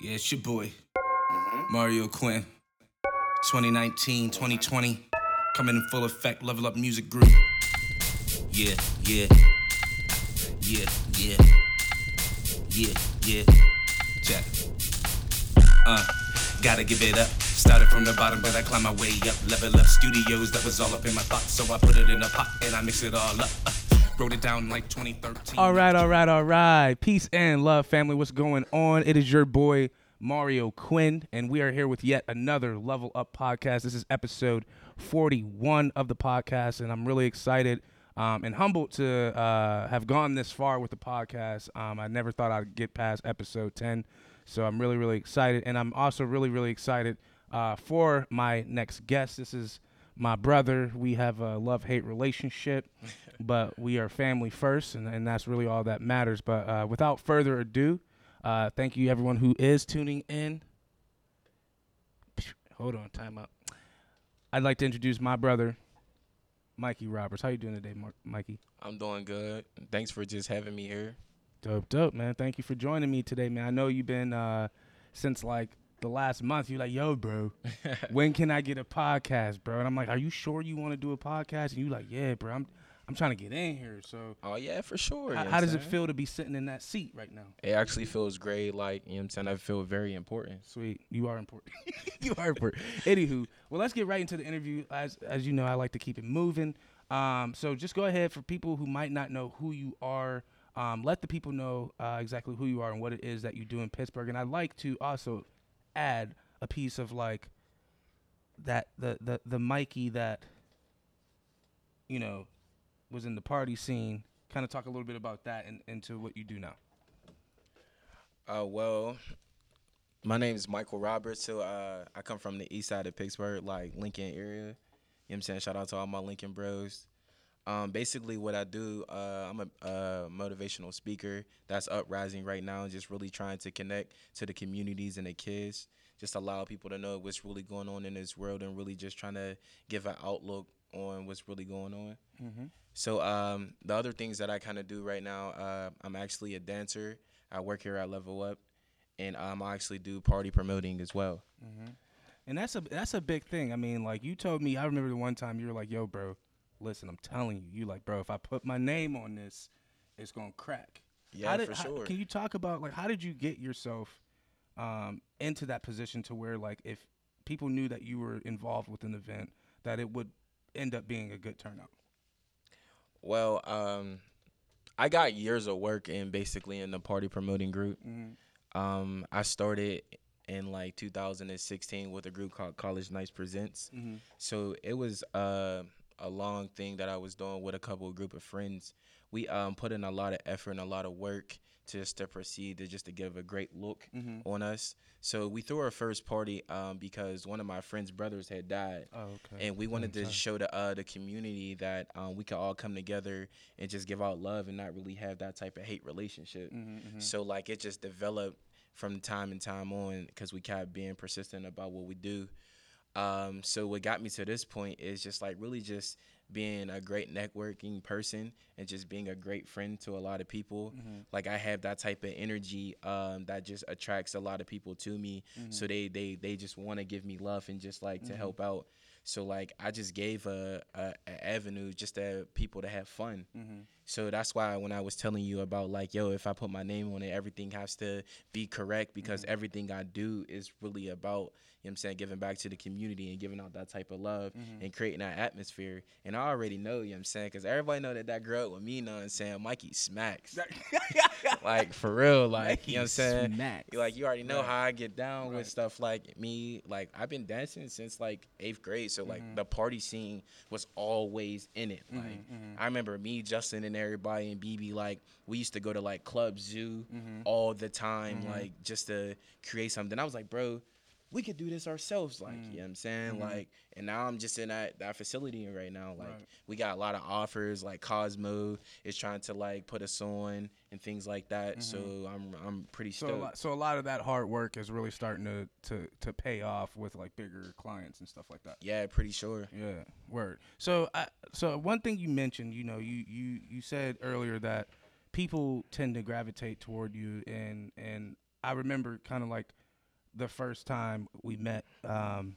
Yeah, it's your boy, Mario Quinn. 2019, 2020, coming in full effect, level up music group. Yeah, yeah. Yeah, yeah. Yeah, yeah. Check. Uh, gotta give it up. Started from the bottom, but I climbed my way up. Level up studios, that was all up in my thoughts. So I put it in a pot and I mix it all up. Uh, wrote it down like 2013. All right, all right, all right. Peace and love, family. What's going on? It is your boy Mario Quinn, and we are here with yet another Level Up podcast. This is episode 41 of the podcast, and I'm really excited um, and humbled to uh, have gone this far with the podcast. Um, I never thought I'd get past episode 10, so I'm really, really excited, and I'm also really, really excited uh, for my next guest. This is my brother. We have a love hate relationship, but we are family first, and, and that's really all that matters. But uh, without further ado, uh, thank you everyone who is tuning in. Hold on, time up. I'd like to introduce my brother, Mikey Roberts. How you doing today, Mar- Mikey? I'm doing good. Thanks for just having me here. Dope, dope, man. Thank you for joining me today, man. I know you've been uh, since like the last month. You're like, yo, bro, when can I get a podcast, bro? And I'm like, are you sure you want to do a podcast? And you like, yeah, bro. I'm I'm trying to get in here. So Oh yeah, for sure. how, you know how does it saying? feel to be sitting in that seat right now? It actually feels great. Like you know what I'm saying. I feel very important. Sweet, you are important. you are important. Anywho, well, let's get right into the interview. As as you know, I like to keep it moving. Um, so just go ahead for people who might not know who you are. Um, let the people know uh, exactly who you are and what it is that you do in Pittsburgh. And I'd like to also add a piece of like that the the the Mikey that you know was in the party scene. Kind of talk a little bit about that and into what you do now. Uh, well, my name is Michael Roberts. So uh, I come from the east side of Pittsburgh, like Lincoln area. You know what I'm saying? Shout out to all my Lincoln bros. Um, basically, what I do, uh, I'm a uh, motivational speaker that's uprising right now, and just really trying to connect to the communities and the kids, just allow people to know what's really going on in this world, and really just trying to give an outlook on what's really going on. So um, the other things that I kind of do right now, uh, I'm actually a dancer. I work here at Level Up, and um, I actually do party promoting as well. And that's a that's a big thing. I mean, like you told me, I remember the one time you were like, "Yo, bro, listen, I'm telling you, you like, bro, if I put my name on this, it's gonna crack." Yeah, How did- for how- sure. Can you talk about like how did you get yourself um, into that position to where like if people knew that you were involved with an event, that it would end up being a good turnout? Well, um, I got years of work in basically in the party promoting group. Um, I started in like 2016 with a group called College Nights Presents. So it was uh, a long thing that I was doing with a couple of group of friends. We um, put in a lot of effort and a lot of work just to proceed to just to give a great look on us. So we threw our first party um, because one of my friend's brothers had died Oh, okay. and we wanted to show the uh, the community that um, we could all come together and just give out love and not really have that type of hate relationship. So like it just developed from time and time on because we kept being persistent about what we do. Um, so what got me to this point is just like really just being a great networking person and just being a great friend to a lot of people. Mm-hmm. Like I have that type of energy um, that just attracts a lot of people to me. So mm-hmm. they they they just want to give me love and just like to help mm-hmm. out. So like I just gave a, a, a avenue just to people to have fun. So that's why when I was telling you about like yo, if I put my name on it, everything has to be correct because everything I do is really about know what I'm saying giving back to the community and giving out that type of love mm-hmm. and creating that atmosphere. And I already know you know what I'm saying because everybody know that that girl with me. You know what I'm saying Mikey smacks like for real like you know what I'm saying Smacks. like you already know how I get down with stuff like me. Like I've been dancing since like eighth grade, so like mm-hmm. the party scene was always in it. Mm-hmm, like I remember me, Justin, and everybody, and BB. Like we used to go to like Club Zoo all the time, like just to create something. I was like, bro. We could do this ourselves, like you mm. know what I'm saying, mm-hmm. like, and now I'm just in that that facility right now. Like, Right. we got a lot of offers, like Cosmo is trying to like put us on and things like that. So mm-hmm. I'm I'm pretty So stoked. a lot, so a lot of that hard work is really starting to, to, to pay off with like bigger clients and stuff like that. Yeah, pretty sure. Yeah, word. So, I, so one thing you mentioned, you know, you you you said earlier that people tend to gravitate toward you, and and I remember kind of like the first time we met, um,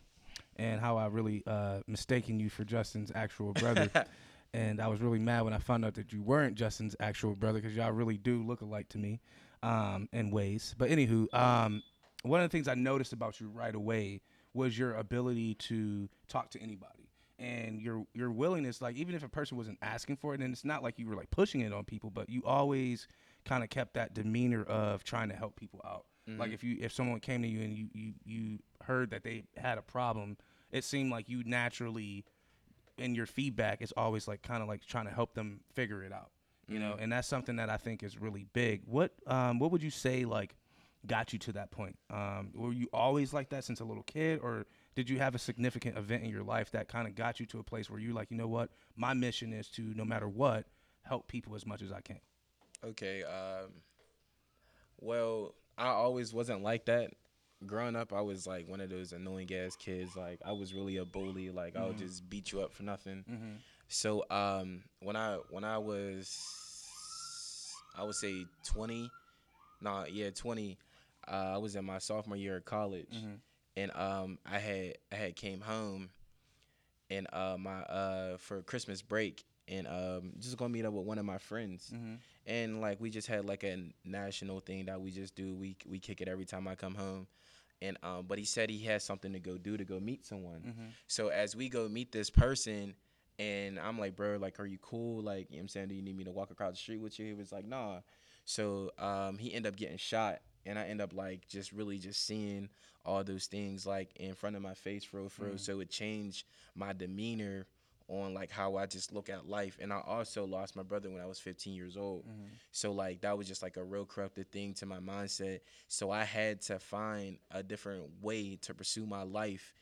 and how I really uh, mistaken you for Justin's actual brother. and I was really mad when I found out that you weren't Justin's actual brother because y'all really do look alike to me um, in ways. But anywho, um, one of the things I noticed about you right away was your ability to talk to anybody and your your willingness like even if a person wasn't asking for it and it's not like you were like pushing it on people but you always kind of kept that demeanor of trying to help people out mm-hmm. like if you if someone came to you and you, you you heard that they had a problem it seemed like you naturally in your feedback is always like kind of like trying to help them figure it out you mm-hmm. know and that's something that i think is really big what um what would you say like got you to that point um were you always like that since a little kid or did you have a significant event in your life that kind of got you to a place where you're like, you know what, my mission is to no matter what help people as much as I can. Okay. Um, well, I always wasn't like that. Growing up, I was like one of those annoying ass kids. Like I was really a bully. Like mm-hmm. I would mm-hmm. just beat you up for nothing. Mm-hmm. So um, when I when I was, I would say twenty, nah, yeah, twenty. Uh, I was in my sophomore year of college. Mm-hmm and um, I had I had came home, and uh, my uh, for Christmas break, and um, just gonna meet up with one of my friends, mm-hmm. and like we just had like a national thing that we just do. We we kick it every time I come home, and um, but he said he has something to go do to go meet someone. Mm-hmm. So as we go meet this person. And I'm like, bro, like, are you cool? Like, you know what I'm saying? Do you need me to walk across the street with you? He was like, nah. So um, he ended up getting shot and I end up like just really just seeing all those things like in front of my face for real, for real. Mm. So it changed my demeanor on like how I just look at life. And I also lost my brother when I was 15 years old. Mm-hmm. So like that was just like a real corrupted thing to my mindset. So I had to find a different way to pursue my life.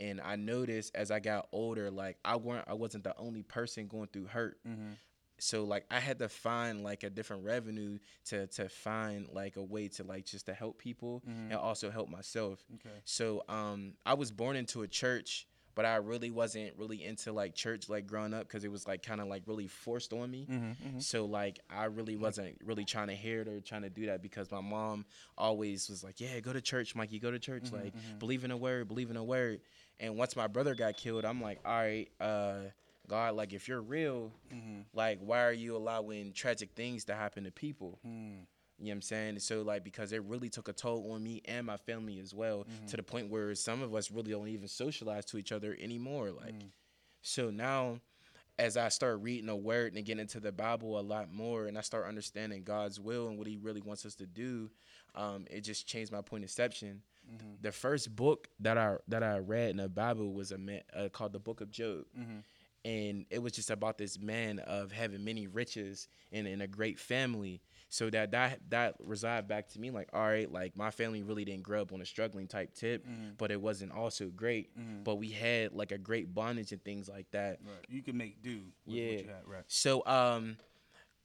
And I noticed as I got older, like I weren't I wasn't the only person going through hurt. Mm-hmm so like I had to find like a different revenue to to find like a way to like just to help people mm-hmm. and also help myself. Okay. So um I was born into a church but I really wasn't really into like church like growing up because it was like kind of like really forced on me. Mm-hmm, mm-hmm. So like I really wasn't really trying to hear it or trying to do that because my mom always was like, "Yeah, go to church, Mikey, go to church, mm-hmm, like mm-hmm. believe in a word, believe in a word." And once my brother got killed, I'm like, "All right, uh, God, like if you're real, mm-hmm. like why are you allowing tragic things to happen to people? You know what I'm saying? So like because it really took a toll on me and my family as well, mm-hmm. to the point where some of us really don't even socialize to each other anymore. Like mm. so now as I start reading the word and getting into the Bible a lot more and I start understanding God's will and what he really wants us to do, um, it just changed my point of perception. Mm-hmm. The first book that I that I read in the Bible was a man, uh, called the Book of Job. Mm-hmm and it was just about this man of having many riches and in a great family so that that that resided back to me like all right like my family really didn't grow up on a struggling type tip mm-hmm. but it wasn't also great mm-hmm. but we had like a great bondage and things like that right. you can make do yeah had, right so um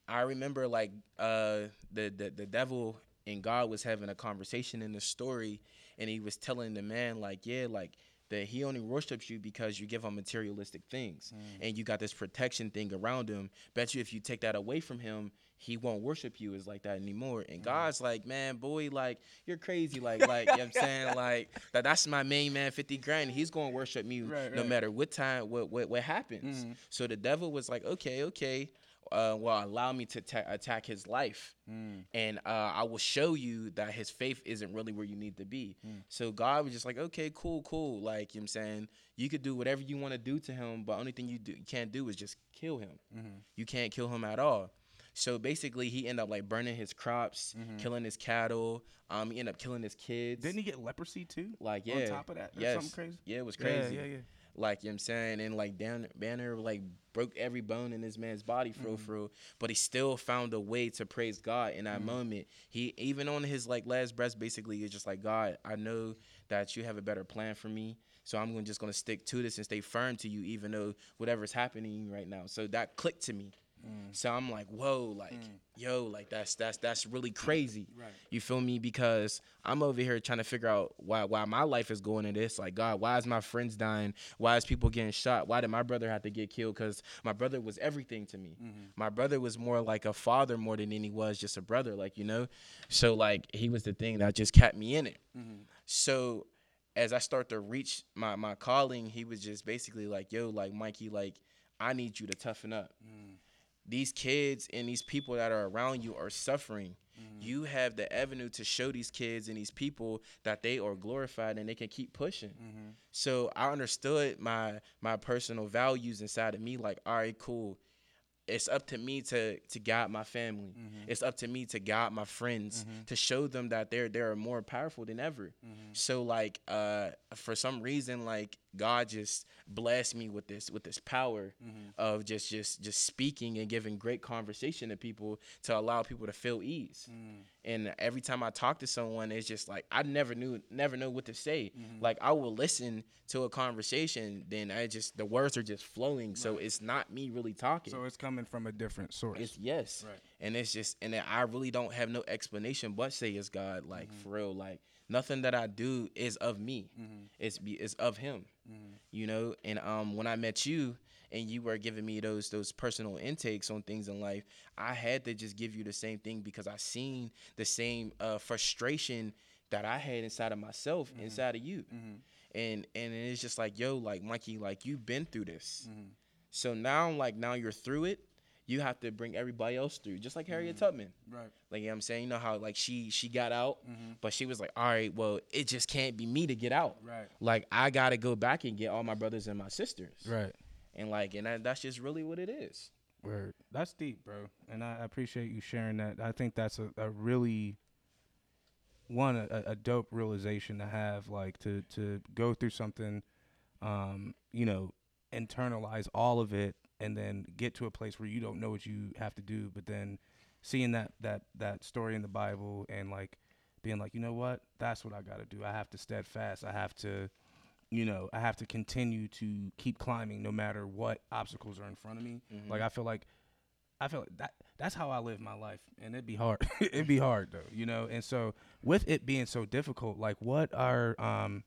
i remember like uh the, the the devil and god was having a conversation in the story and he was telling the man like yeah like that he only worships you because you give him materialistic things mm. and you got this protection thing around him. Bet you if you take that away from him, he won't worship you is like that anymore. And mm. God's like, man, boy, like you're crazy. Like, like you know what I'm saying? Like that that's my main man, 50 grand. He's gonna worship me right, no right. matter what time, what what, what happens. Mm. So the devil was like, okay, okay uh, will allow me to ta- attack his life. Mm. And uh, I will show you that his faith isn't really where you need to be. Mm. So God was just like, okay, cool, cool. Like, you know what I'm saying? You could do whatever you want to do to him, but only thing you, do, you can't do is just kill him. Mm-hmm. You can't kill him at all. So basically, he ended up like burning his crops, mm-hmm. killing his cattle. Um, he ended up killing his kids. Didn't he get leprosy too? Like yeah, on top of that, yes. something crazy. Yeah, it was crazy. Yeah, yeah, yeah. Like you know what I'm saying, and like Dan Banner like broke every bone in this man's body for mm-hmm. for but he still found a way to praise God in that mm-hmm. moment. He even on his like last breath, basically, is just like God, I know that you have a better plan for me. So I'm gonna just gonna stick to this and stay firm to you, even though whatever's happening right now. So that clicked to me. Mm. So I'm like, whoa, like, mm. yo, like that's that's that's really crazy. Right. You feel me? Because I'm over here trying to figure out why why my life is going to this. Like, God, why is my friends dying? Why is people getting shot? Why did my brother have to get killed? Because my brother was everything to me. Mm-hmm. My brother was more like a father more than he was just a brother, like you know. So like he was the thing that just kept me in it. Mm-hmm. So as I start to reach my my calling, he was just basically like, "Yo, like Mikey, like I need you to toughen up. These kids and these people that are around you are suffering. Mm-hmm. You have the avenue to show these kids and these people that they are glorified and they can keep pushing. Mm-hmm. So I understood my my personal values inside of me. Like, all right, cool. It's up to me to to guide my family. Mm-hmm. It's up to me to guide my friends to show them that they're they're more powerful than ever. So like uh for some reason like God just blessed me with this with this power mm-hmm. of just just just speaking and giving great conversation to people to allow people to feel ease. Mm. And every time I talk to someone, it's just like I never knew never know what to say. Mm-hmm. Like I will listen to a conversation, then I just the words are just flowing. So it's not me really talking. So it's coming from a different source. It's yes. Right. And it's just and then I really don't have no explanation but say it's God. Like Mm-hmm. for real. Like nothing that I do is of me. Mm-hmm. It's be it's of him. You know? And um when I met you and you were giving me those those personal intakes on things in life, I had to just give you the same thing because I seen the same uh frustration that I had inside of myself, Mm-hmm. inside of you. And and it's just like, yo, like Mikey, like you've been through this. Mm-hmm. So now, like now you're through it. You have to bring everybody else through, just like Harriet Mm-hmm. Tubman. Right. Like you know what I'm saying, you know how like she she got out, Mm-hmm. but she was like, all right, well, it just can't be me to get out. Right. Like I gotta go back and get all my brothers and my sisters. Right. And like, and that, that's just really what it is. Word. That's deep, bro. And I appreciate you sharing that. I think that's a, a really one a, a dope realization to have, like to to go through something, um, you know, internalize all of it, and then get to a place where you don't know what you have to do, but then seeing that that that story in the Bible and like being like, you know what, that's what I got to do. I have to steadfast. I have to you know, I have to continue to keep climbing no matter what obstacles are in front of me. Like I feel like I feel like that that's how I live my life and it'd be hard. it'd be hard though, you know. And so with it being so difficult, like what are um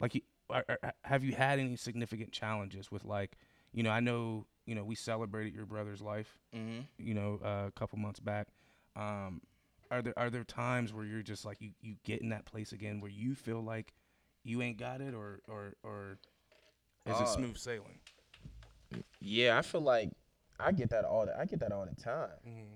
like you, are, are, have you had any significant challenges with like, you know, I know, you know, we celebrated your brother's life, Mm-hmm. you know, uh, a couple months back. Um are there are there times where you're just like you you get in that place again where you feel like you ain't got it or or or is Uh, it smooth sailing? Yeah, I feel like I get that all the I get that all the time. Mm-hmm.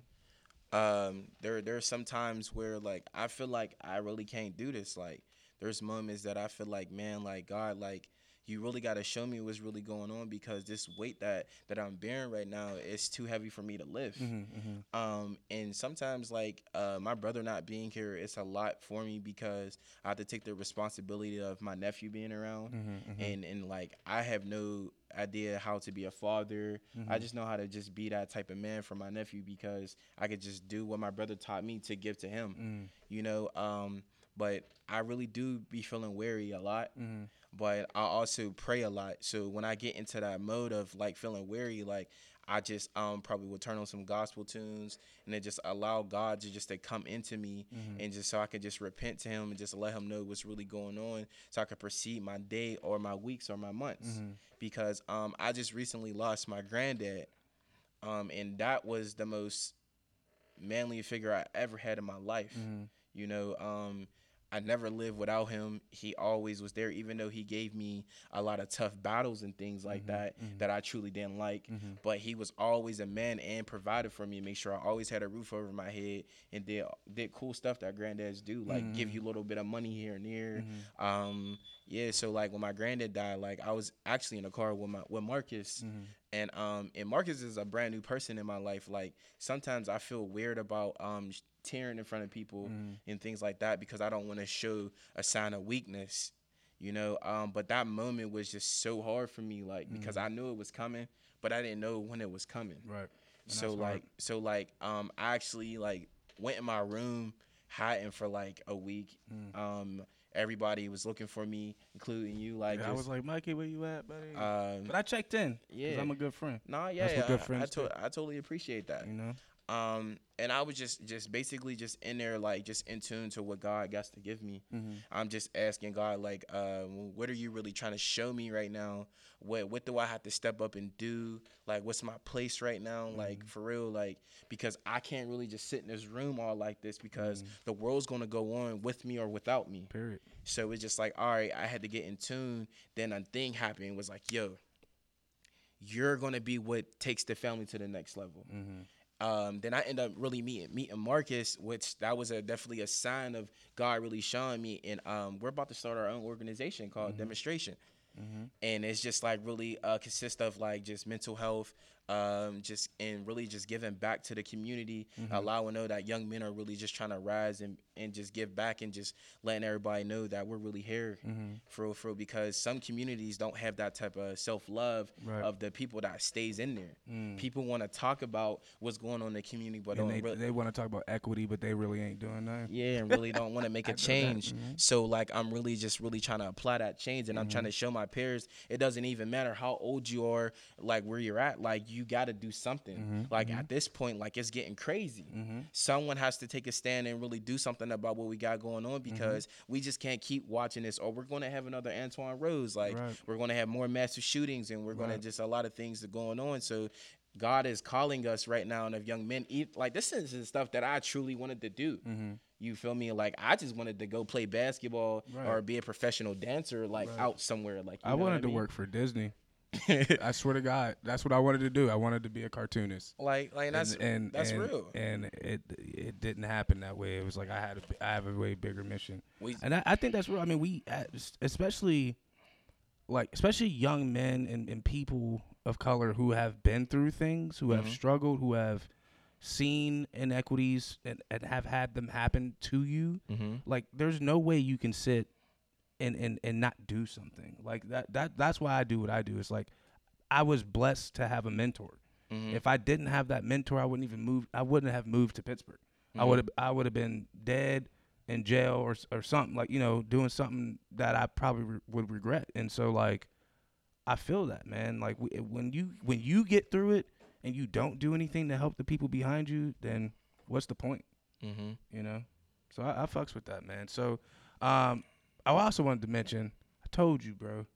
Um, there there are some times where like I feel like I really can't do this. Like there's moments that I feel like man, like God, like you really got to show me what's really going on because this weight that that I'm bearing right now is too heavy for me to lift. Mm-hmm. Um, and sometimes like uh, my brother not being here, it's a lot for me because I have to take the responsibility of my nephew being around, Mm-hmm. and and like I have no idea how to be a father. Mm-hmm. I just know how to just be that type of man for my nephew because I could just do what my brother taught me to give to him. Mm. You know, um, but I really do be feeling weary a lot. Mm-hmm. But I also pray a lot. So when I get into that mode of like feeling weary, like I just um probably will turn on some gospel tunes and then just allow God to just to come into me and just so I can just repent to him and just let him know what's really going on so I can proceed my day or my weeks or my months. Because um I just recently lost my granddad. Um and that was the most manly figure I ever had in my life. You know, um, I never lived without him. He always was there, even though he gave me a lot of tough battles and things like that that I truly didn't like. But he was always a man and provided for me, make sure I always had a roof over my head and did did cool stuff that granddads do, like give you a little bit of money here and there. Um, yeah, so like when my granddad died, like I was actually in a car with my with Marcus, and um and Marcus is a brand new person in my life. Like sometimes I feel weird about um tearing in front of people and things like that because I don't want to show a sign of weakness, you know. Um, but that moment was just so hard for me, like because I knew it was coming, but I didn't know when it was coming. Right. So that's hard. like so like um I actually like went in my room hiding for like a week. Um everybody was looking for me, including you. Like I just, was like, Mikey, where you at, buddy? um but I checked in. yeah. I'm a good friend. Nah, yeah, That's what yeah, good I- I, to- I totally appreciate that. You know. Um, and I was just just basically just in there like just in tune to what God got to give me. Mm-hmm. I'm just asking God like, uh, what are you really trying to show me right now? What what do I have to step up and do? Like, what's my place right now? Mm-hmm. Like for real, like because I can't really just sit in this room all like this because Mm-hmm. the world's gonna go on with me or without me. Period. So it's just like, all right, I had to get in tune. Then a thing happened. Was like, yo, you're gonna be what takes the family to the next level. Um, then I end up really meeting meeting Marcus, which that was a definitely a sign of God really showing me. And um, we're about to start our own organization called Demonstration, and it's just like really uh, consist of like just mental health, um, just and really just giving back to the community, mm-hmm. allowing know that young men are really just trying to rise and and just give back and just letting everybody know that we're really here mm-hmm. for real, for real, because some communities don't have that type of self love Right. of the people that stays in there. Mm. People want to talk about what's going on in the community, but they, really, they want to talk about equity, but they really ain't doing that. yeah, and really don't want to make a change. Mm-hmm. So like I'm really just really trying to apply that change and I'm trying to show my peers it doesn't even matter how old you are, like where you're at, like you got to do something. Mm-hmm, like mm-hmm. at this point like it's getting crazy. Mm-hmm. Someone has to take a stand and really do something about what we got going on because we just can't keep watching this or we're going to have another Antwon Rose like Right. we're going to have more massive shootings and we're going to just a lot of things that going on. So God is calling us right now, and of young men, eat like this is stuff that I truly wanted to do. You feel me? Like I just wanted to go play basketball Right. or be a professional dancer, like out somewhere. Like I know what wanted to work for Disney. I swear to God, that's what I wanted to do. I wanted to be a cartoonist. Like, like that's and, and that's and- real. And it it didn't happen that way. It was like I had a, I have a way bigger mission, We- and I, I think that's real. I mean, we especially like especially young men and, and people of color who have been through things, who have Mhm. struggled, who have seen inequities and, and have had them happen to you. mm-hmm. Like, there's no way you can sit and, and, and not do something like that. That that's why I do what I do. It's like I was blessed to have a mentor. Mm-hmm. If I didn't have that mentor, I wouldn't even move. I wouldn't have moved to Pittsburgh. I would have. I would have been dead in jail or or something like you know doing something that I probably re- would regret. And so like, I feel that man. Like we, when you when you get through it and you don't do anything to help the people behind you, then what's the point? Mm-hmm. You know. So I, I fucks with that man. So, um, I also wanted to mention. I told you, bro.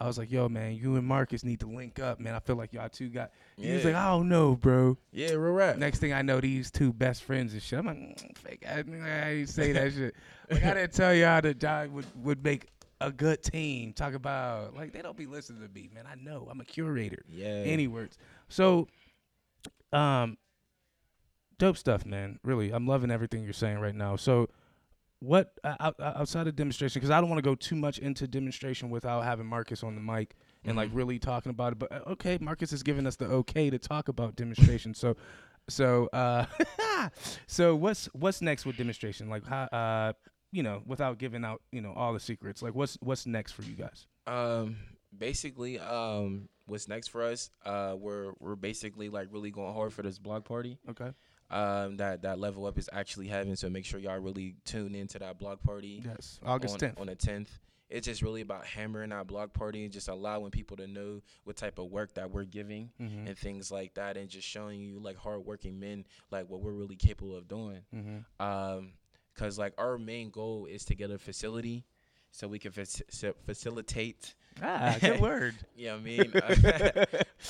I was like, yo, man, you and Marcus need to link up, man. I feel like y'all two got. He was like, I don't know, bro. Yeah, real rap. Next thing I know, these two best friends and shit. I'm like, mm, fake nigga, I didn't say that shit. Like I didn't tell y'all that y'all would would make a good team. Talk about like they don't be listening to me, man. I know I'm a curator. Yeah. Any words. So, um, dope stuff, man. Really, I'm loving everything you're saying right now. So, what uh, out- outside of demonstration? Because I don't want to go too much into demonstration without having Marcus on the mic and like really talking about it. But uh, okay, Marcus has given us the okay to talk about demonstration. so, so, uh, so what's what's next with demonstration? Like, how, uh, you know, without giving out, you know, all the secrets. Like, what's what's next for you guys? Um, basically, um, what's next for us? Uh, we're we're basically like really going hard for this block party. Okay. Um, that that level up is actually having. So make sure y'all really tune into that block party. Yes, August on, 10th. on the tenth. It's just really about hammering our block party and just allowing people to know what type of work that we're giving Mhm. and things like that, and just showing you like hardworking men like what we're really capable of doing. Mm-hmm. Um, cause like our main goal is to get a facility so we can faci- facilitate. Ah, good word. You know what I mean?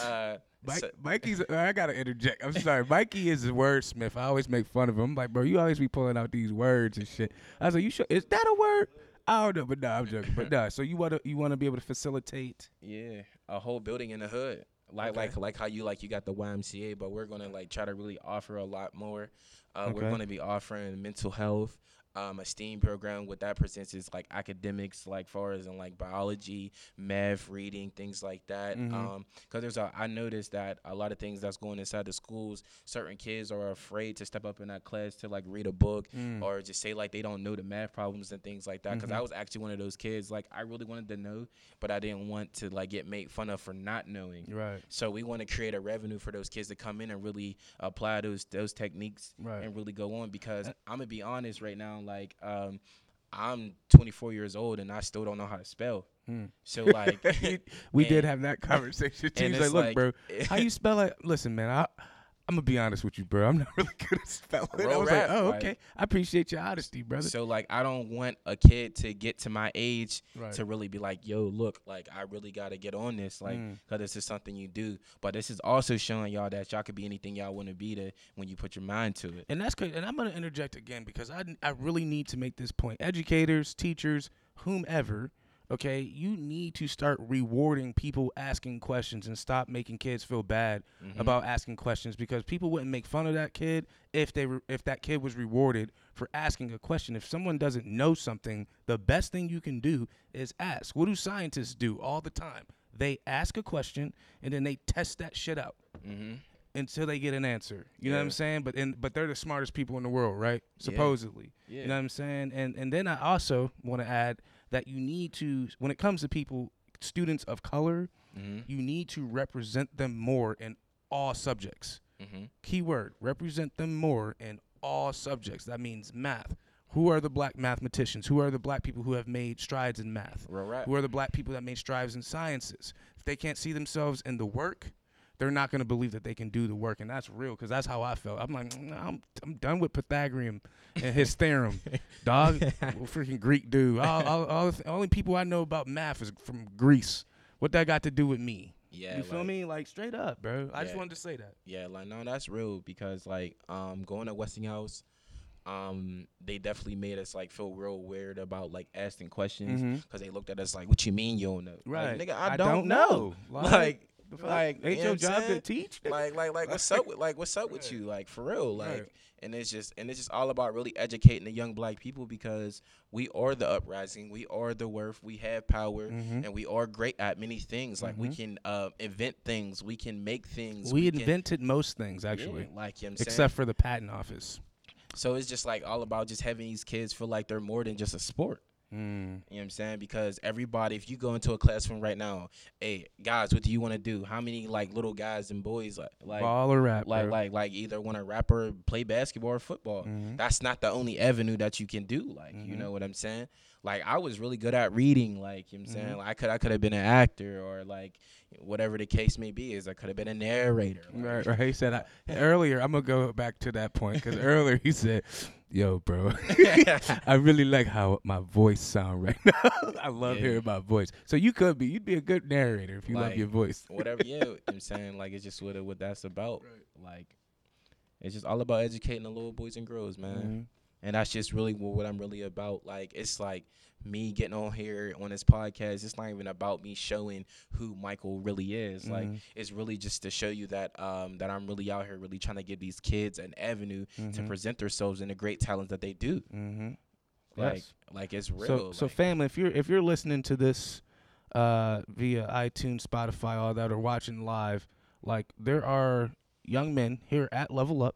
uh, Mike, so- Mikey's. I gotta interject. I'm sorry. Mikey is a wordsmith. I always make fun of him. I'm like, bro, you always be pulling out these words and shit. I was like, you sure? Is that a word? I don't know, but no, I'm joking. But no, so you wanna you wanna be able to facilitate. Yeah, a whole building in the hood. Like Okay. like like how you like you got the YMCA, but we're gonna like try to really offer a lot more. Uh, We're gonna be offering mental health, um, a STEAM program. What that presents is like academics, like far as in like biology, math, reading, things like that. Mhm. Um, cause there's a I noticed that a lot of things that's going inside the schools. Certain kids are afraid to step up in that class to like read a book Mm. or just say like they don't know the math problems and things like that. Because Mhm. I was actually one of those kids. Like I really wanted to know, but I didn't want to like get made fun of for not knowing. Right. So we want to create a revenue for those kids to come in and really apply those those techniques Right. and really go on. Because I'm gonna be honest right now, like um, I'm 24 years old and I still don't know how to spell. Hmm. So like, we did have that conversation too. He's like, look, like- bro, how you spell it? Listen, man, I I'm gonna be honest with you, bro. I'm not really good at spelling. I was rap, like, oh, like- okay. I appreciate your honesty, brother. So like I don't want a kid to get to my age Right. to really be like, yo, look, like I really gotta get on this, like, Mm. cause this is something you do. But this is also showing y'all that y'all could be anything y'all want to be to when you put your mind to it. And that's good. And I'm to interject again because I, I really need to make this point. Educators, teachers, whomever, okay, you need to start rewarding people asking questions and stop making kids feel bad Mm-hmm. about asking questions because people wouldn't make fun of that kid if they were, if that kid was rewarded for asking a question. If someone doesn't know something, the best thing you can do is ask. What do scientists do all the time? They ask a question and then they test that shit out Mm-hmm. until they get an answer. You know what I'm saying? But and but they're the smartest people in the world, right? Supposedly. Yeah. You know what I'm saying? And and then I also want to add that you need to when it comes to people students of color, Mm-hmm. you need to represent them more in all subjects. Mm-hmm. Keyword, represent them more in all subjects. That means math. Who are the black mathematicians? Who are the black people who have made strides in math? Rap. Who are the black people that made strides in sciences? If they can't see themselves in the work, they're not going to believe that they can do the work, and that's real because that's how I felt. I'm like, "Nah, I'm I'm done with Pythagorean and his theorem, dog. Freaking Greek dude. All, all, all the th- only people I know about math is from Greece. What that got to do with me? Yeah, you feel like- me? Like straight up, bro. I just wanted to say that. Yeah, like no, that's real because like um going to Westinghouse, um they definitely made us like feel real weird about like asking questions because they looked at us like, "What you mean you don't know?" Right. like, nigga, I, I don't, don't know. know. Like? Like, ain't you know your job to teach? nigga? like, like, like, what's up with like, what's up with you? Like, for real, like. Right. And it's just and it's just all about really educating the young black people because we are the uprising, we are the worth, we have power, Mhm. and we are great at many things. Like we Mhm. can uh, invent things, we can make things. we can- invented most things Yeah, actually, like you know I'm saying? except for the patent office. So it's just like all about just having these kids feel like they're more than just a sport. Mm. You know what I'm saying? Because everybody, if you go into a classroom right now, hey guys, what do you want to do? How many like little guys and boys like like Ball or rap, like like like either want to rap or play basketball or football? Mhm. That's not the only avenue that you can do. Like you Mhm. know what I'm saying? Like I was really good at reading. Like you know what I'm saying? Mhm. Like, I could I could have been an actor or like whatever the case may be. Is I could have been a narrator. like- Right, right. He said I, earlier. I'm gonna go back to that point because earlier he said, "Yo, bro, I really like how my voice sound right now. I love Yeah. hearing my voice. So you could be, you'd be a good narrator if you love your voice. whatever. Yeah, you know what I'm saying like it's just what what that's about. Like it's just all about educating the little boys and girls, man. Mhm. And that's just really what, what I'm really about. Like it's like me getting on here on this podcast. It's not even about me showing who Michael really is. Like Mhm. it's really just to show you that um that I'm really out here really trying to give these kids an avenue to Mhm. present themselves and the great talents that they do. Mm-hmm. Like Yes. like it's real. So, so family, if you're if you're listening to this uh, via iTunes, Spotify, all that, or watching live, like there are young men here at Level Up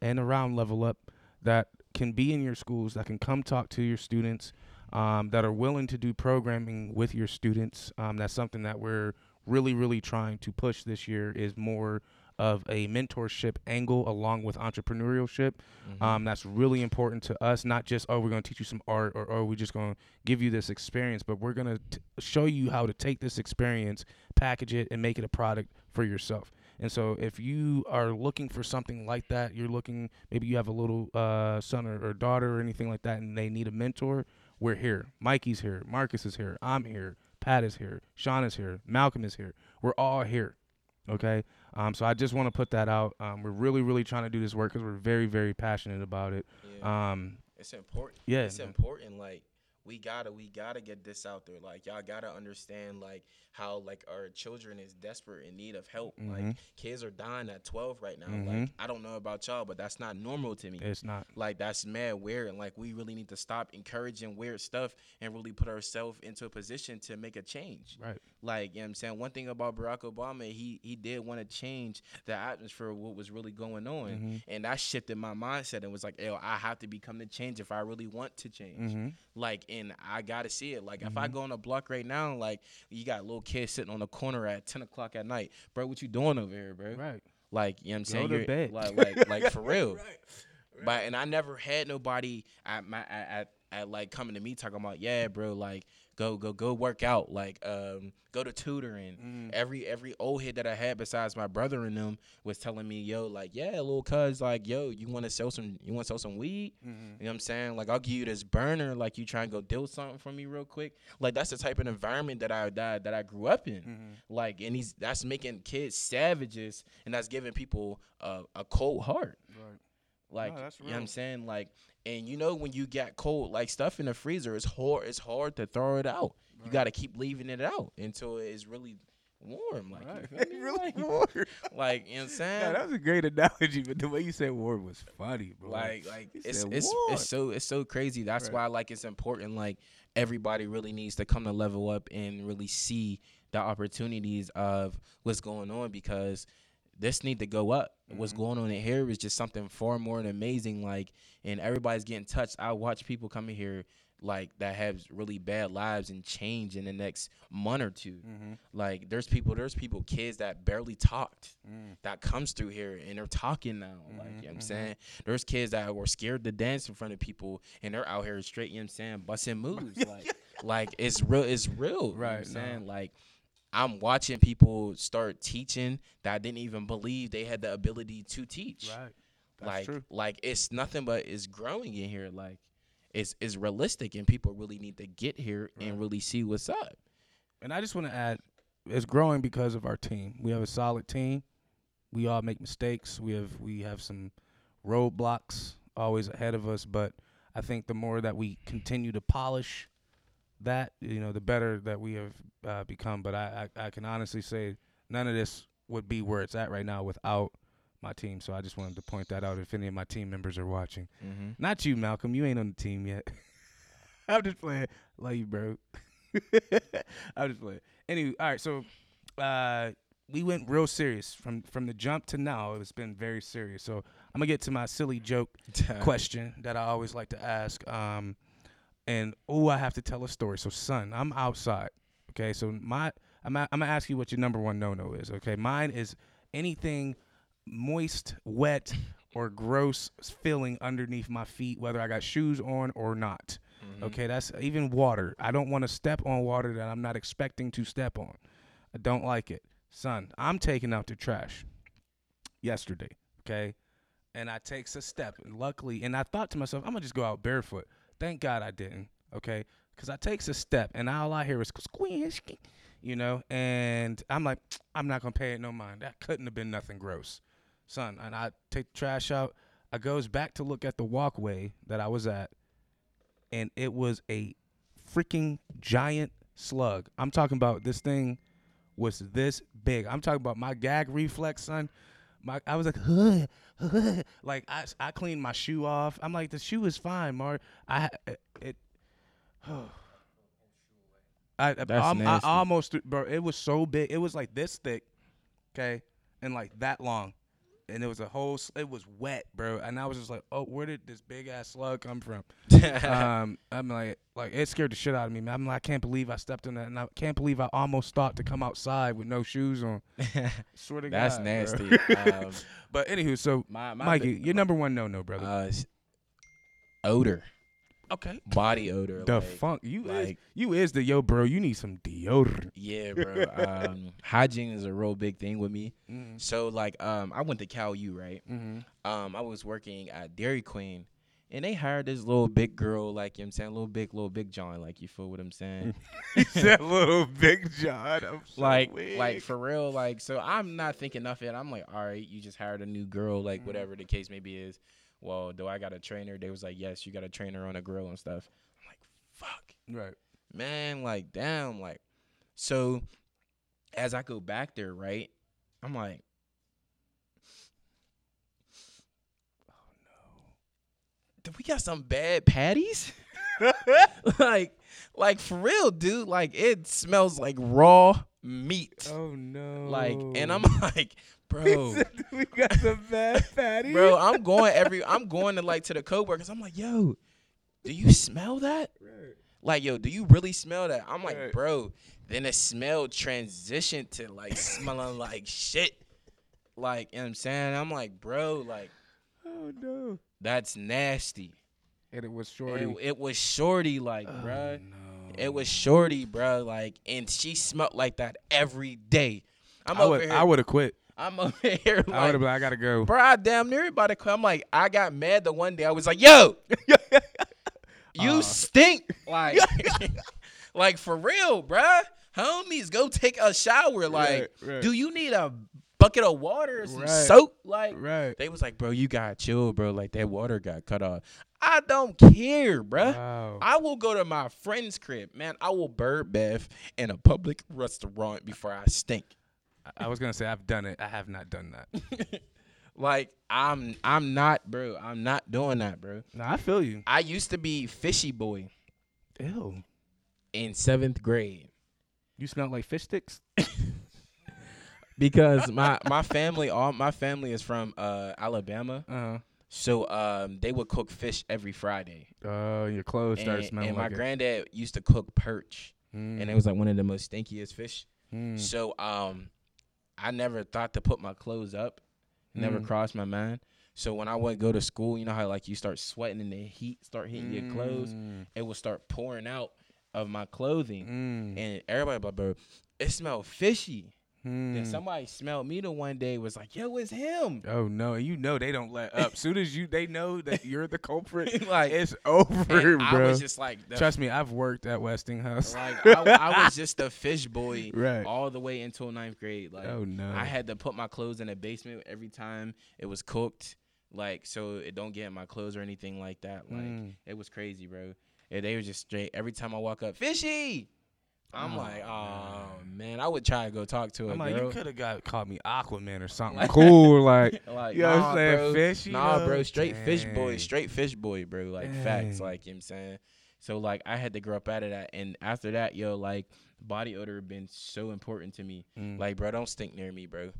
and around Level Up that can be in your schools, that can come talk to your students, um, that are willing to do programming with your students. Um, that's something that we're really, really trying to push this year. Is more of a mentorship angle along with entrepreneurship. Mhm. Um, that's really important to us. Not just oh, we're going to teach you some art, or oh, we're just going to give you this experience, but we're going to show you how to take this experience, package it, and make it a product for yourself. And so, if you are looking for something like that, you're looking maybe you have a little uh, son or, or daughter or anything like that, and they need a mentor. We're here. Mikey's here. Marcus is here. I'm here. Pat is here. Sean is here. Malcolm is here. We're all here. Okay. Um, so I just want to put that out. Um, we're really, really trying to do this work because we're very, very passionate about it. Yeah. Um, it's important. yeah, it's important. Like we gotta, we gotta get this out there. Like y'all gotta understand, like how like our children is desperate in need of help. Like Mhm. kids are dying at 12 right now. Mhm. Like I don't know about y'all, but that's not normal to me. it's not. like that's mad weird and like we really need to stop encouraging weird stuff and really put ourselves into a position to make a change Right. Like you know what i'm saying? One thing about barack obama he he did want to change the atmosphere of what was really going on. Mhm. and that shifted my mindset and was like yo i have to become the change if i really want to change. Hmm like and i gotta see it. Like if i go on a block right now like you got little kids sitting on the corner at 10 o'clock at night. Bro what you doing over here bro? Right. like you know what i'm Go saying? to bed. like like like for real. but and I never had nobody at my at, at at like coming to me talking about, yeah, bro, like go go go work out, like um go to tutoring. Mm. Every every old head that I had besides my brother and them was telling me, yo, like yeah, little cuz, like yo, you want to sell some, you want to sell some weed? Mhm. You know what I'm saying? Like I'll give you this burner, like you try and go deal something for me real quick. Like that's the type of environment that I that, that I grew up in. Mhm. Like and he's that's making kids savages and that's giving people a, a cold heart. Right. Like that's you know what I'm saying? Like and you know when you get cold, like stuff in the freezer, it's hard it's hard to throw it out. You gotta keep leaving it out until it's really warm. Like, you Right. feel really like, warm. like you know what I'm saying? Yeah, that was a great analogy, but the way you said warm was funny, bro. like like You it's it's it's so it's so crazy. That's Right. why like it's important. Like everybody really needs to come to level up and really see the opportunities of what's going on because this need to go up. What's Mhm. going on in here is just something far more than amazing. Like and everybody's getting touched. I watch people coming here like that have really bad lives and change in the next month or two. Mhm. Like there's people, there's people, kids that barely talked Mm. that comes through here and they're talking now. Like, you know what I'm saying? There's kids that were scared to dance in front of people and they're out here straight, you know what I'm saying, busting moves. like, like it's real, it's real. You know Right, I'm saying? no. Like, I'm watching people start teaching that I didn't even believe they had the ability to teach. Right. That's like, true. like it's nothing but it's growing in here. Like, it's it's realistic and people really need to get here Right. and really see what's up. And I just want to add, it's growing because of our team. We have a solid team. We all make mistakes. We have we have some roadblocks always ahead of us, but I think the more that we continue to polish that, you know, the better that we have uh, become. But I, I I can honestly say none of this would be where it's at right now without my team. So I just wanted to point that out if any of my team members are watching. Mm-hmm. Not you, Malcolm. You ain't on the team yet. I'm just playing. Love you, bro. I'm just playing. Anyway, all right. So, uh, we went real serious from from the jump to now. It's been very serious. So I'm gonna get to my silly joke question that I always like to ask. Um, and oh, I have to tell a story. So, son, I'm outside. Okay, so my I'm a, I'm gonna ask you what your number one no no is. Okay, mine is anything moist, wet, or gross feeling underneath my feet, whether I got shoes on or not. Mm-hmm. Okay, that's even water. I don't want to step on water that I'm not expecting to step on. I don't like it. Son, I'm taking out the trash yesterday, okay? And I takes a step, and luckily, and I thought to myself, I'm gonna just go out barefoot. Thank God I didn't, okay? Because I takes a step, and all I hear is squish, you know, and I'm like, I'm not gonna pay it no mind. That couldn't have been nothing gross, son. And I take the trash out. I goes back to look at the walkway that I was at, and it was a freaking giant slug. I'm talking about this thing was this big. I'm talking about my gag reflex, son. My I was like, huh. like I I cleaned my shoe off. I'm like, the shoe is fine, Mark. I it. I, I, I almost bro. It was so big. It was like this thick, okay, and like that long, and it was a whole. It was wet, bro. And I was just like, oh, where did this big ass slug come from? um, I'm like, like it scared the shit out of me, man. I'm like, I can't believe I stepped in that, and I can't believe I almost thought to come outside with no shoes on. Swear to That's God, nasty. um, but anywho, so my, my Mikey, big- your number one no no, brother. uh, odor, okay. body odor. The like, funk, you is like- you is the yo, bro. You need some deodorant. Yeah, bro. um, hygiene is a real big thing with me. Mm-hmm. So like, um, I went to Cal U, right? Mm-hmm. Um, I was working at Dairy Queen, and they hired this little big girl, like you know what I'm saying, little big, little big John, like you feel what I'm saying? that "Little Big John." I'm so like, weak. like for real, like. So I'm not thinking nothing. I'm like, all right, you just hired a new girl, like Mhm. whatever the case maybe is. Well, do I got a trainer? They was like, yes, you got a trainer on a grill and stuff. I'm like, fuck. right. man, like damn, like so as I go back there, right, I'm like, oh no, do we got some bad patties? like, like for real, dude. Like it smells like raw meat. Oh no. Like, and I'm like, bro. We got some bad patties. Bro, I'm going every I'm going to like to the coworkers. I'm like, yo, do you smell that? Right. Like, yo, do you really smell that? I'm like, Right. bro. Then the smell transitioned to like smelling like shit. Like, you know what I'm saying? I'm like, bro, like, Oh no. that's nasty. And it was shorty. It, it was shorty, like, Oh, bruh. no. It was shorty, bro. Like, and she smelled like that every day. I'm I over would. here. I would have quit. I'm over here I would have. been I gotta go. bro, I damn near about to. I'm like, I got mad the one day. I was like, yo, you Uh. stink. Like, like for real, bro. Homies, go take a shower. Like, Right, right. do you need a bucket of water or some Right. soap? Like, Right. they was like, bro, you got chill, bro. Like that water got cut off. I don't care, bruh. Wow. I will go to my friend's crib, man. I will bird bath in a public restaurant before I stink. I was gonna say I've done it. I have not done that. Like I'm, I'm not, bro. I'm not doing that, bro. no, I feel you. I used to be fishy boy Ew. in seventh grade You smell like fish sticks. because my my family, all my family is from uh, Alabama, Uh. so um, they would cook fish every Friday. Oh, your clothes And, started smelling and my like granddad used to cook perch. Mm. and it was like one of the most stinkiest fish. Mm. So um, I never thought to put my clothes up. Never Mm. crossed my mind. So when I would go to school, you know how like you start sweating and the heat start hitting your clothes, Mm. it would start pouring out of my clothing, Mm. and everybody like, bro, it smelled fishy. Mm. Then somebody smelled me the one day was like, yo, it's him. Oh no! You know they don't let up. Soon as you they know that you're the culprit, like it's over, and I bro. was just like, the Trust me, I've worked at Westinghouse. Like I, I was just a fish boy Right. all the way until ninth grade. Like oh no! I had to put my clothes in the basement every time it was cooked, like so it don't get in my clothes or anything like that. Like Mm. it was crazy, bro. And they were just straight every time I walk up, fishy. I'm Oh, like, oh man, I would try to go talk to a I'm like, girl. you could have got called me Aquaman or something Like- cool, like like, you know what I'm saying, bro. fishy. Nah, though? bro, straight fish boy, straight fish boy, bro. Like facts, like you know what I'm saying. So like I had to grow up out of that, and after that, yo, like body odor been so important to me. Mm. Like, bro, don't stink near me, bro.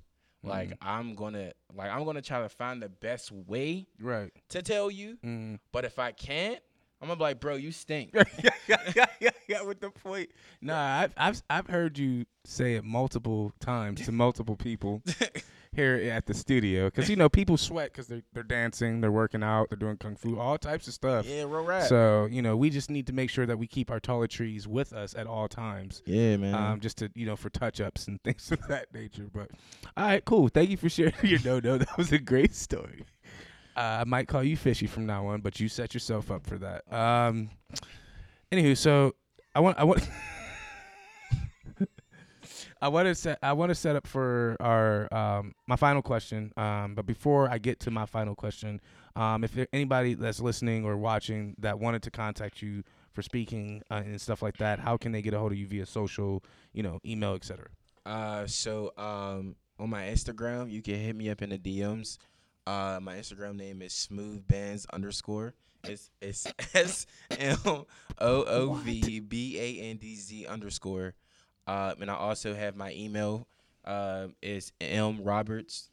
Like I'm gonna, like I'm gonna try to find the best way right. to tell you, Mm. but if I can't, I'm gonna be like, bro, you stink. yeah, yeah, with the point. Nah, I've, I've I've heard you say it multiple times to multiple people here at the studio because you know people sweat because they're they're dancing, they're working out, they're doing kung fu, all types of stuff. yeah, real rap. So you know we just need to make sure that we keep our toiletries with us at all times. yeah, man. Um, just to you know for touch ups and things of that nature. But all right, cool. Thank you for sharing your no no. That was a great story. Uh, I might call you fishy from now on, but you set yourself up for that. Um, anywho, so I want I want I want to set I want to set up for our um my final question. Um, but before I get to my final question, um, if there anybody that's listening or watching that wanted to contact you for speaking uh, and stuff like that, how can they get a hold of you via social, you know, email, etc. Uh, so um, on my Instagram, you can hit me up in the DMs. Uh, my Instagram name is smooth bands underscore. It's it's S M O O V B A N D Z underscore. Uh, and I also have my email. Uh, is m roberts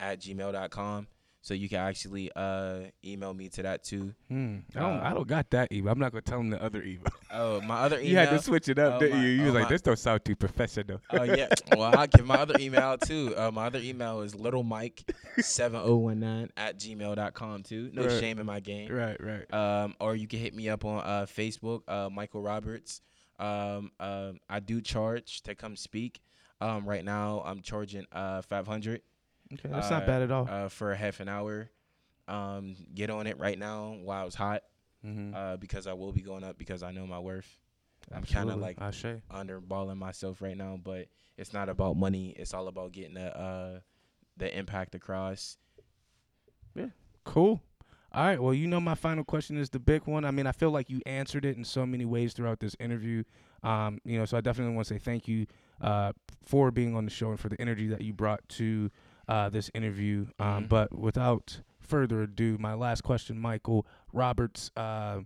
at gmail.com. So you can actually uh email me to that too. Hmm. I don't. Uh, I don't got that email. I'm not gonna tell them the other email. Oh, my other email. you had to switch it up, oh, didn't my- you? You oh, was like, this don't sound too professional. Oh yeah. Well, I'll give my other email out too. Uh, my other email is little mike seven oh one nine at gmail.com too. No Right. shame in my game. right, right. Um, or you can hit me up on uh, Facebook, uh, Michael Roberts. Um, um, I do charge to come speak. Um, right now I'm charging uh 500 Okay, that's not uh, bad at all. uh, for a half an hour. Um, get on it right now while it's hot. mm-hmm. Uh, because I will be going up because I know my worth. I'm kinda like- Ashe. underballing myself right now, but it's not about money. It's all about getting the uh the impact across. Yeah, cool. All right. Well, you know, my final question is the big one. I mean, I feel like you answered it in so many ways throughout this interview. Um, you know, so I definitely want to say thank you uh, for being on the show and for the energy that you brought to uh, this interview. Um, Mhm. But without further ado, my last question, Michael Roberts. Uh,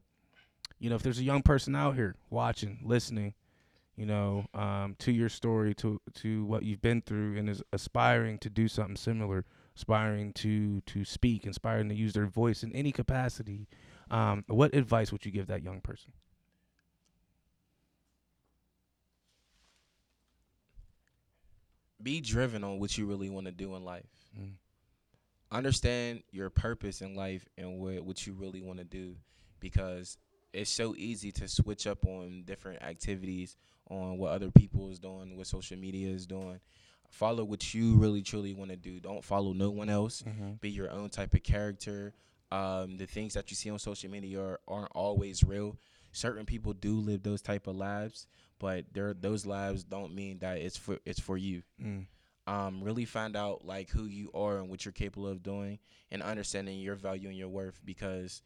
you know, if there's a young person out here watching, listening, you know, um, to your story, to to what you've been through, and is aspiring to do something similar, aspiring to to speak, inspiring to use their voice in any capacity, um, what advice would you give that young person? Be driven on what you really want to do in life. Mm. Understand your purpose in life and what what you really want to do. because it's so easy to switch up on different activities on what other people is doing, what social media is doing. Follow what you really truly want to do. Don't follow no one else. Mm-hmm. Be your own type of character. Um, the things that you see on social media are, aren't always real. Certain people do live those type of lives, but they're, those lives don't mean that it's for it's for you. Mm. Um, really find out like who you are and what you're capable of doing, and understanding your value and your worth because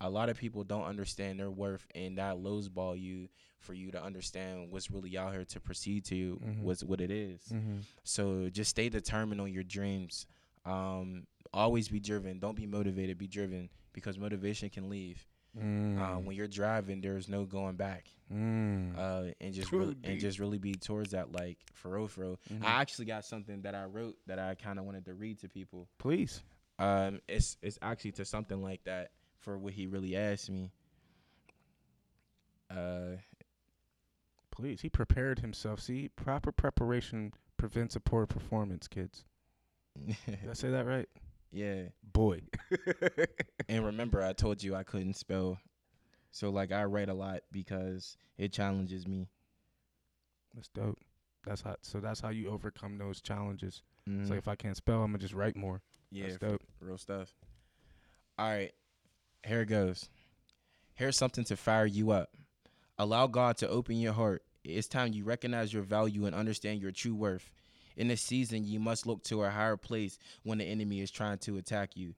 a lot of people don't understand their worth and that lows ball you for you to understand what's really out here to proceed to Mhm. what's what it is. Mm-hmm. So just stay determined on your dreams. Um, always be driven. Don't be motivated. Be driven because motivation can leave. Mm. Uh, when you're driving, there's no going back. mm. Uh, and just Too really, and just really be towards that, like for real, for real. Mhm. I actually got something that I wrote that I kind of wanted to read to people. Please. Um, it's it's actually to something like that for what he really asked me. Uh, Please. He prepared himself. See, proper preparation prevents a poor performance, kids. Did I say that right? Yeah. Boy. And remember, I told you I couldn't spell, so like I write a lot because it challenges me. That's dope. That's how. So that's how you overcome those challenges. Mhm. It's like if I can't spell, I'm gonna just write more. yeah, that's dope. real stuff. All right, here it goes. Here's something to fire you up. Allow God to open your heart. It's time you recognize your value and understand your true worth. In this season, you must look to a higher place when the enemy is trying to attack you.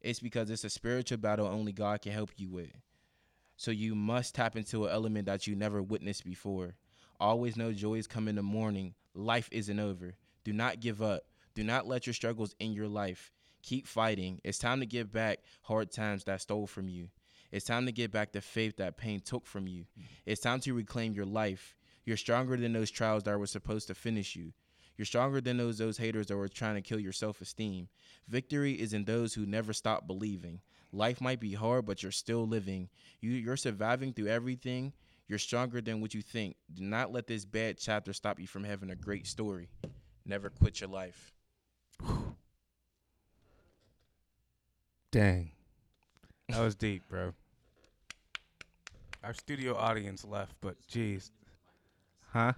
It's because it's a spiritual battle only God can help you with. So you must tap into an element that you never witnessed before. Always know joy is coming in the morning. Life isn't over. Do not give up. Do not let your struggles in your life. Keep fighting. It's time to give back hard times that stole from you. It's time to get back the faith that pain took from you. Mm. It's time to reclaim your life. You're stronger than those trials that were supposed to finish you. You're stronger than those those haters that were trying to kill your self-esteem. Victory is in those who never stop believing. Life might be hard, but you're still living. You you're surviving through everything. You're stronger than what you think. Do not let this bad chapter stop you from having a great story. Never quit your life. Dang. That was deep, bro. Our studio audience left, but jeez. Huh?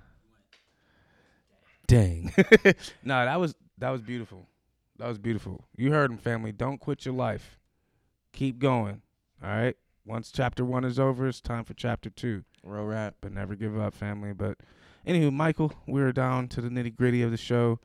Dang. no, that was that was beautiful. That was beautiful. You heard him, family. Don't quit your life. Keep going. All right. Once chapter one is over, it's time for chapter two. Real rap. But never give up, family. But anywho, Michael, we're down to the nitty gritty of the show.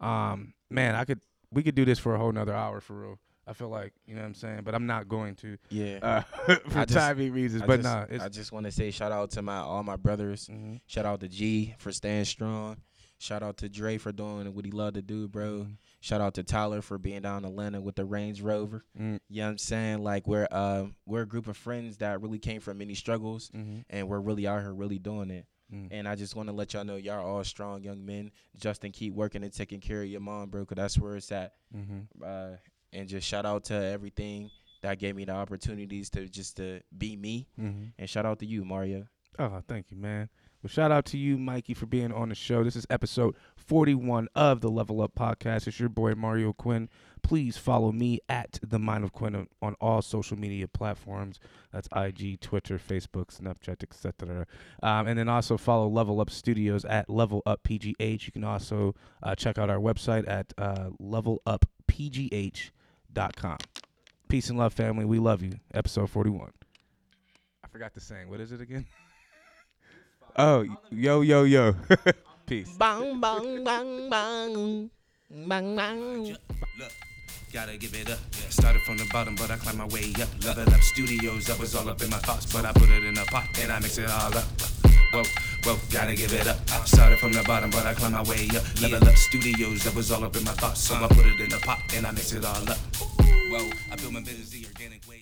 Um, man, I could we could do this for a whole nother hour for real. I feel like you know what I'm saying, but I'm not going to Yeah. uh, for I just- timing reasons. I but just, nah, I just want to say shout out to my all my brothers. mhm, Shout out to G for staying strong. Shout out to Dre for doing what he loved to do, bro. mhm, Shout out to Tyler for being down in Atlanta with the Range Rover. mm, You know what I'm saying? Like we're uh we're a group of friends that really came from many struggles mhm, and we're really out here really doing it. mm. And I just want to let y'all know y'all all strong young men. Justin, keep working and taking care of your mom, bro, cause that's where it's at. mhm. Uh, and just shout out to everything that gave me the opportunities to just to be me. Mhm. And shout out to you, Mario. Oh, thank you, man. Well, shout out to you, Mikey, for being on the show. This is episode 41 of the Level Up Podcast. It's your boy, Mario Quinn. Please follow me at The Mind of Quinn on, all social media platforms. That's IG, Twitter, Facebook, Snapchat, etc. Um, and then also follow Level Up Studios at Level Up PGH. You can also uh, check out our website at uh, leveluppgh.com. Peace and love, family. We love you. Episode 41. I forgot the sing. What is it again? Oh, yo, yo, yo. Peace. Bang bang bang bang. Bang bang. Look, gotta give it up. Yeah. Started from the bottom, but I climbed my way up. Level up studios, that was all up in my thoughts, but I put it in a pot and I mix it all up. Whoa, whoa, gotta give it up. Started from the bottom, but I climbed my way up. Level up studios, that was all up in my thoughts, so I put it in a pot and I mix it all up. Whoa, I built my business the organic way.